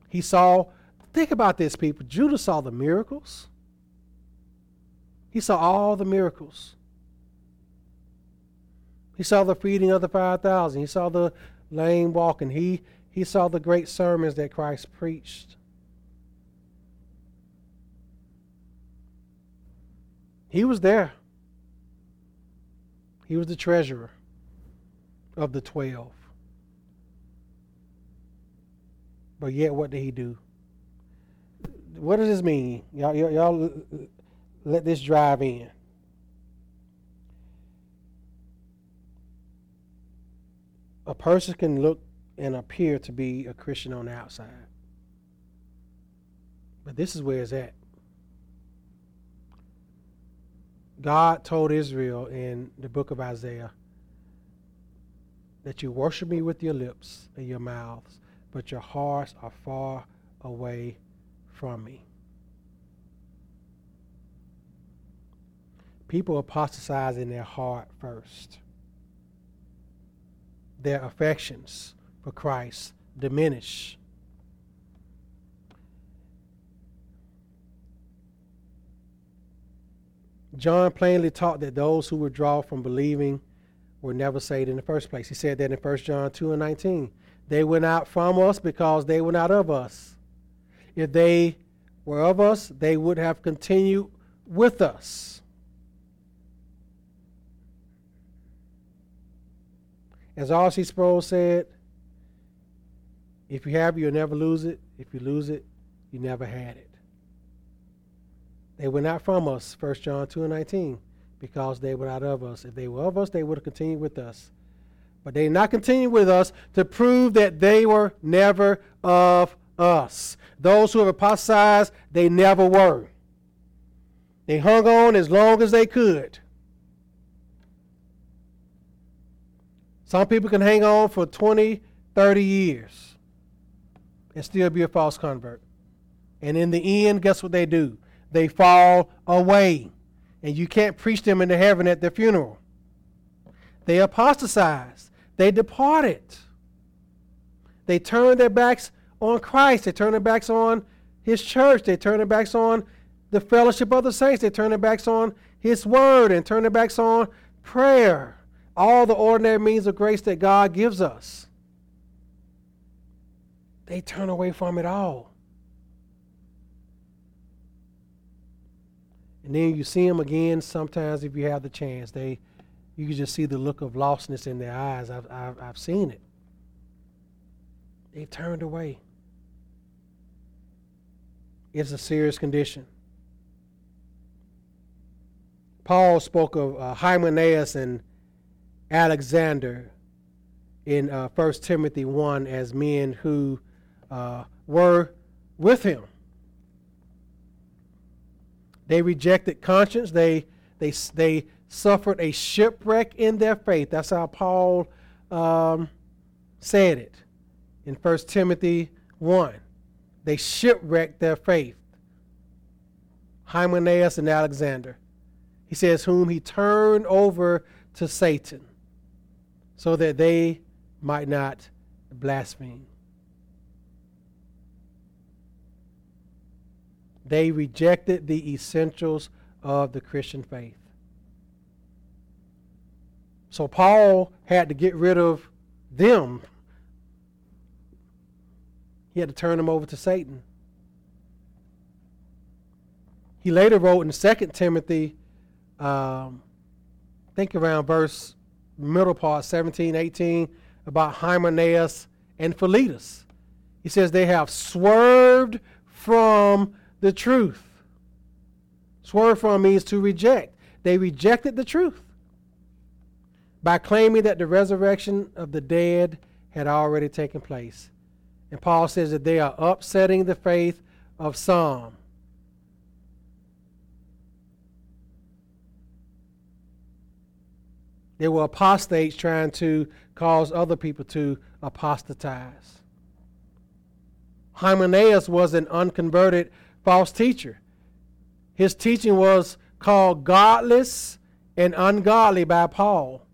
He saw, think about this, people. Judas saw the miracles. He saw all the miracles. He saw the feeding of the 5,000. He saw the lame walking. He, he saw the great sermons that Christ preached. He was there. He was the treasurer of the 12. But yet, what did he do? What does this mean? Y'all, y'all, y'all let this drive in. a person can look and appear to be a Christian on the outside. But this is where it's at. God told Israel in the book of Isaiah that you worship me with your lips and your mouths, but your hearts are far away from me. People apostatize in their heart first their affections for Christ diminish. John plainly taught that those who withdraw from believing were never saved in the first place. He said that in 1 John 2 and 19. They went out from us because they were not of us. If they were of us, they would have continued with us. As R.C. Sproul said, if you have, it, you'll never lose it. If you lose it, you never had it. They were not from us, 1 John 2 and 19, because they were not of us. If they were of us, they would have continued with us. But they did not continue with us to prove that they were never of us. Those who have apostatized, they never were. They hung on as long as they could. Some people can hang on for 20, 30 years and still be a false convert. And in the end, guess what they do? They fall away. And you can't preach them into heaven at their funeral. They apostatized. They departed. They turned their backs on Christ. They turned their backs on His church. They turned their backs on the fellowship of the saints. They turned their backs on His word and turned their backs on prayer all the ordinary means of grace that God gives us. They turn away from it all. And then you see them again sometimes if you have the chance. They you can just see the look of lostness in their eyes. I've, I've, I've seen it. They've turned away. It's a serious condition. Paul spoke of uh, Hymenaeus and Alexander in uh, 1 Timothy 1 as men who uh, were with him. They rejected conscience. They, they, they suffered a shipwreck in their faith. That's how Paul um, said it in 1 Timothy 1. They shipwrecked their faith. Hymenaeus and Alexander. He says, whom he turned over to Satan so that they might not blaspheme. They rejected the essentials of the Christian faith. So Paul had to get rid of them. He had to turn them over to Satan. He later wrote in 2 Timothy, um, think around verse middle part, 17, 18, about Hymenaeus and Philetus. He says they have swerved from the truth. Swerve from means to reject. They rejected the truth. By claiming that the resurrection of the dead had already taken place. And Paul says that they are upsetting the faith of some. They were apostates trying to cause other people to apostatize. Hymenaeus was an unconverted false teacher. His teaching was called godless and ungodly by Paul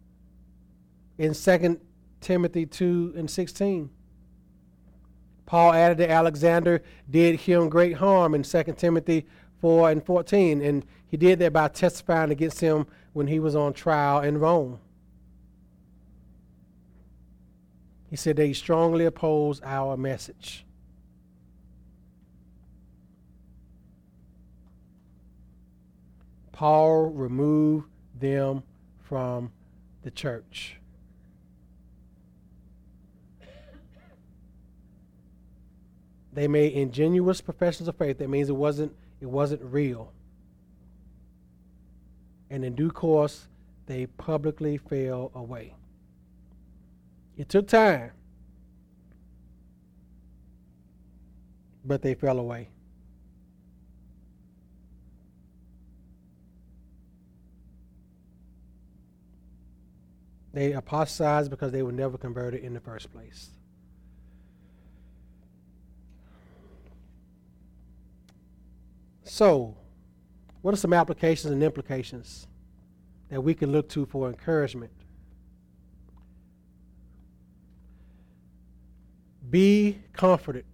in 2 Timothy 2 and 16. Paul added that Alexander did him great harm in 2 Timothy 4 and 14, and he did that by testifying against him when he was on trial in Rome. He said they strongly oppose our message. Paul removed them from the church. They made ingenuous professions of faith. That means it wasn't it wasn't real. And in due course, they publicly fell away. It took time, but they fell away. They apostatized because they were never converted in the first place. So, what are some applications and implications that we can look to for encouragement? Be comforted,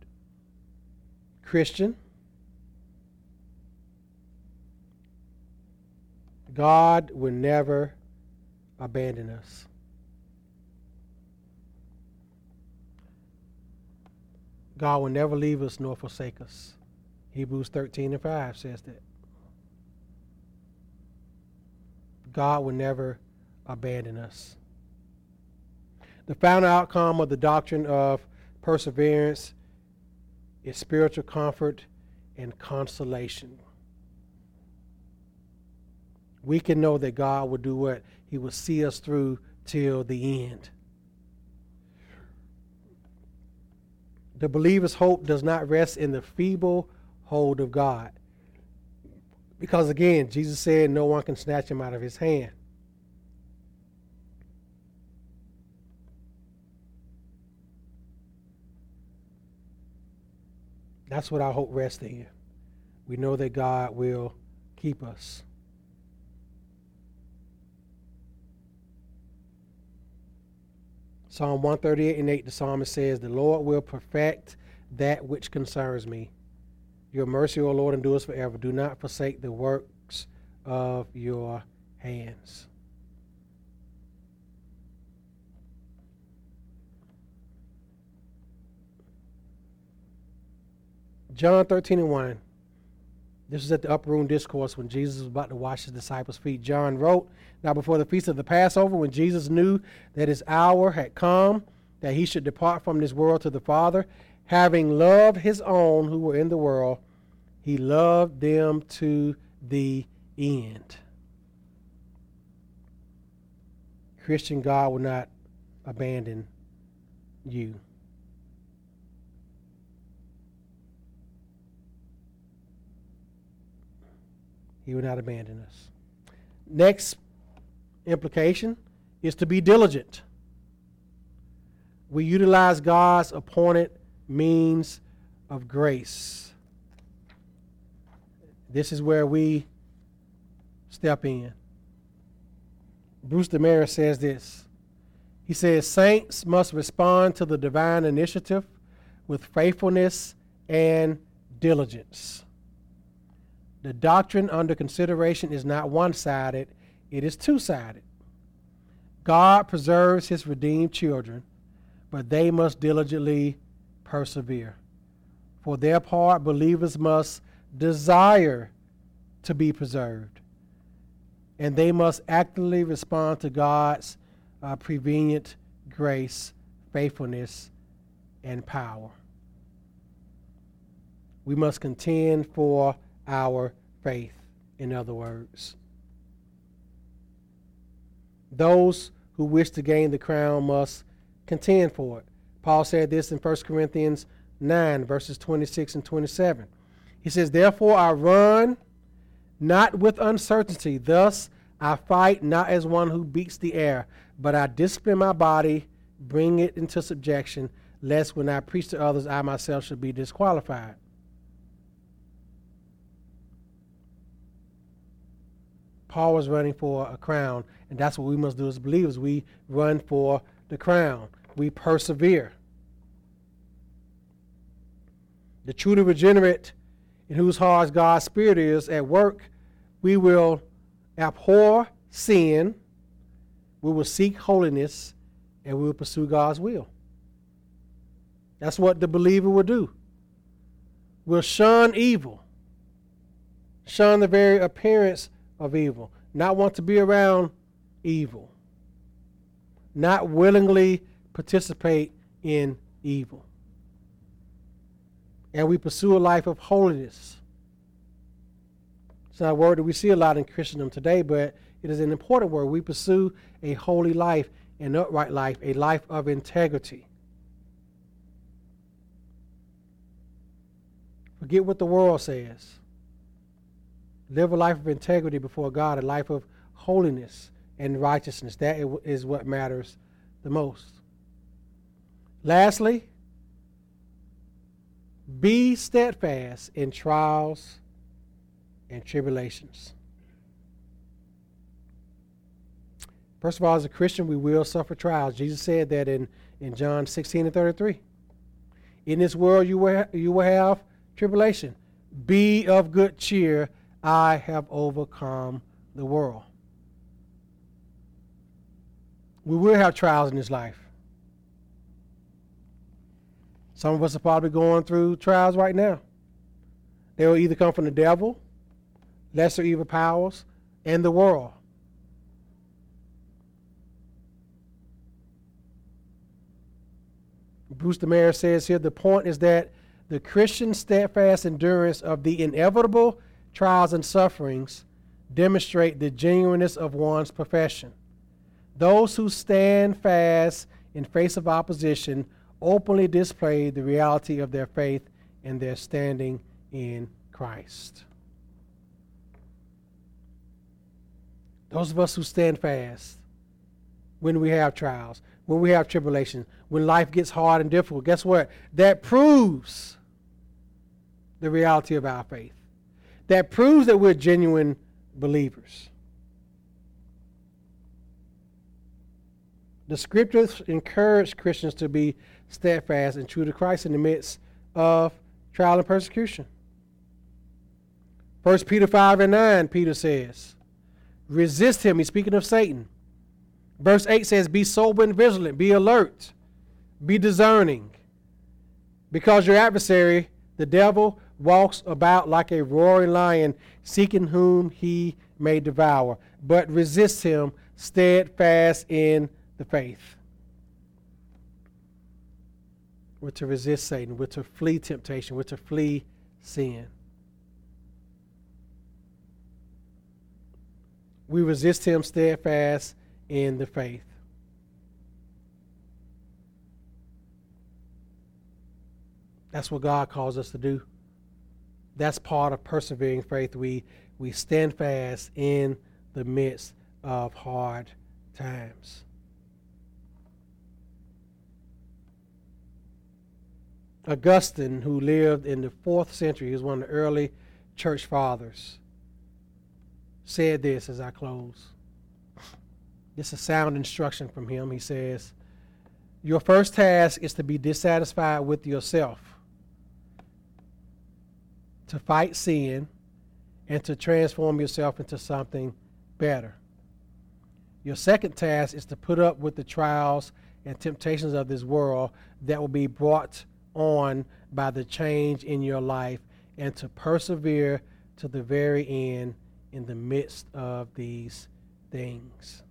Christian. God will never abandon us. God will never leave us nor forsake us. Hebrews 13 and 5 says that. God will never abandon us. The final outcome of the doctrine of perseverance is spiritual comfort and consolation. We can know that God will do what? He will see us through till the end. The believer's hope does not rest in the feeble hold of God. Because again, Jesus said no one can snatch him out of his hand. That's what our hope rests in. We know that God will keep us. Psalm 138 and 8, the psalmist says, The Lord will perfect that which concerns me. Your mercy, O Lord, endures forever. Do not forsake the works of your hands. John 13 and 1. This was at the upper room discourse when Jesus was about to wash his disciples' feet. John wrote, Now before the feast of the Passover, when Jesus knew that his hour had come, that he should depart from this world to the Father, having loved his own who were in the world, he loved them to the end. Christian, God will not abandon you. He will not abandon us. Next implication is to be diligent. We utilize God's appointed means of grace. This is where we step in. Bruce Demarest says this. He says, Saints must respond to the divine initiative with faithfulness and diligence. The doctrine under consideration is not one sided, it is two sided. God preserves his redeemed children, but they must diligently persevere. For their part, believers must desire to be preserved, and they must actively respond to God's uh, prevenient grace, faithfulness, and power. We must contend for our faith, in other words. Those who wish to gain the crown must contend for it. Paul said this in 1 Corinthians 9, verses 26 and 27. He says, Therefore I run not with uncertainty. Thus I fight not as one who beats the air, but I discipline my body, bring it into subjection, lest when I preach to others, I myself should be disqualified. Paul was running for a crown, and that's what we must do as believers. We run for the crown, we persevere. The truly regenerate, in whose hearts God's Spirit is at work, we will abhor sin, we will seek holiness, and we will pursue God's will. That's what the believer will do. We'll shun evil, shun the very appearance of evil, not want to be around evil, not willingly participate in evil. And we pursue a life of holiness. It's not a word that we see a lot in Christendom today, but it is an important word. We pursue a holy life, an upright life, a life of integrity. Forget what the world says. Live a life of integrity before God, a life of holiness and righteousness. That is what matters the most. Lastly, be steadfast in trials and tribulations. First of all, as a Christian, we will suffer trials. Jesus said that in, in John 16 and 33. In this world, you will, you will have tribulation. Be of good cheer. I have overcome the world. We will have trials in this life. Some of us are probably going through trials right now. They will either come from the devil, lesser evil powers, and the world. Bruce the says here the point is that the Christian steadfast endurance of the inevitable trials and sufferings demonstrate the genuineness of one's profession. Those who stand fast in face of opposition openly display the reality of their faith and their standing in Christ. Those of us who stand fast when we have trials, when we have tribulation, when life gets hard and difficult, guess what? That proves the reality of our faith that proves that we're genuine believers. The scriptures encourage Christians to be steadfast and true to Christ in the midst of trial and persecution. 1 Peter 5 and 9, Peter says, resist him. He's speaking of Satan. Verse 8 says, Be sober and vigilant, be alert, be discerning, because your adversary, the devil, walks about like a roaring lion, seeking whom he may devour, but resist him steadfast in the faith. We're to resist Satan, we're to flee temptation, we're to flee sin. We resist him steadfast in the faith. That's what God calls us to do that's part of persevering faith. We, we stand fast in the midst of hard times. Augustine, who lived in the fourth century, he was one of the early church fathers, said this as I close. This is a sound instruction from him. He says, Your first task is to be dissatisfied with yourself to fight sin and to transform yourself into something better. Your second task is to put up with the trials and temptations of this world that will be brought on by the change in your life and to persevere to the very end in the midst of these things.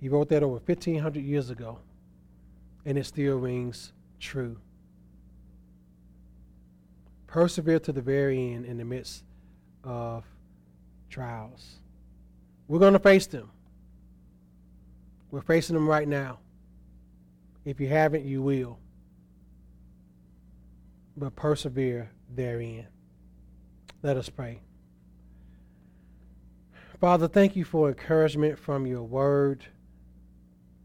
He wrote that over 1,500 years ago, and it still rings true. persevere to the very end in the midst of trials. We're going to face them. We're facing them right now. If you haven't, you will. But persevere therein. Let us pray. Father, thank you for encouragement from your word.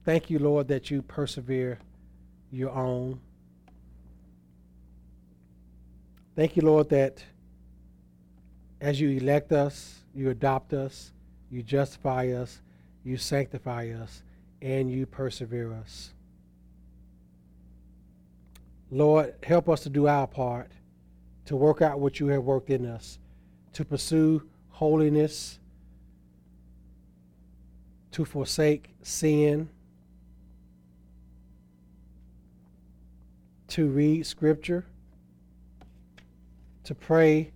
Thank you, Lord, that you persevere your own. Thank you, Lord, that as you elect us, you adopt us, you justify us, you sanctify us, and you persevere us. Lord, help us to do our part, to work out what you have worked in us, to pursue holiness, to forsake sin, to read scripture, to pray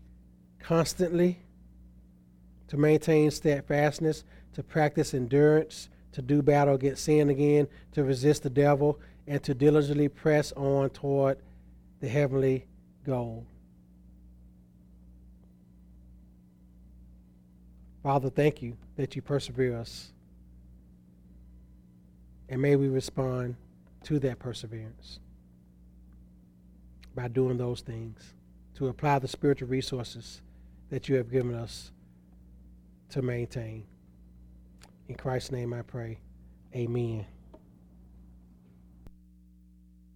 constantly, to maintain steadfastness, to practice endurance, to do battle against sin again, to resist the devil, and to diligently press on toward the heavenly goal. Father, thank you that you persevere us. And may we respond to that perseverance by doing those things, to apply the spiritual resources that you have given us to maintain. In Christ's name I pray. Amen.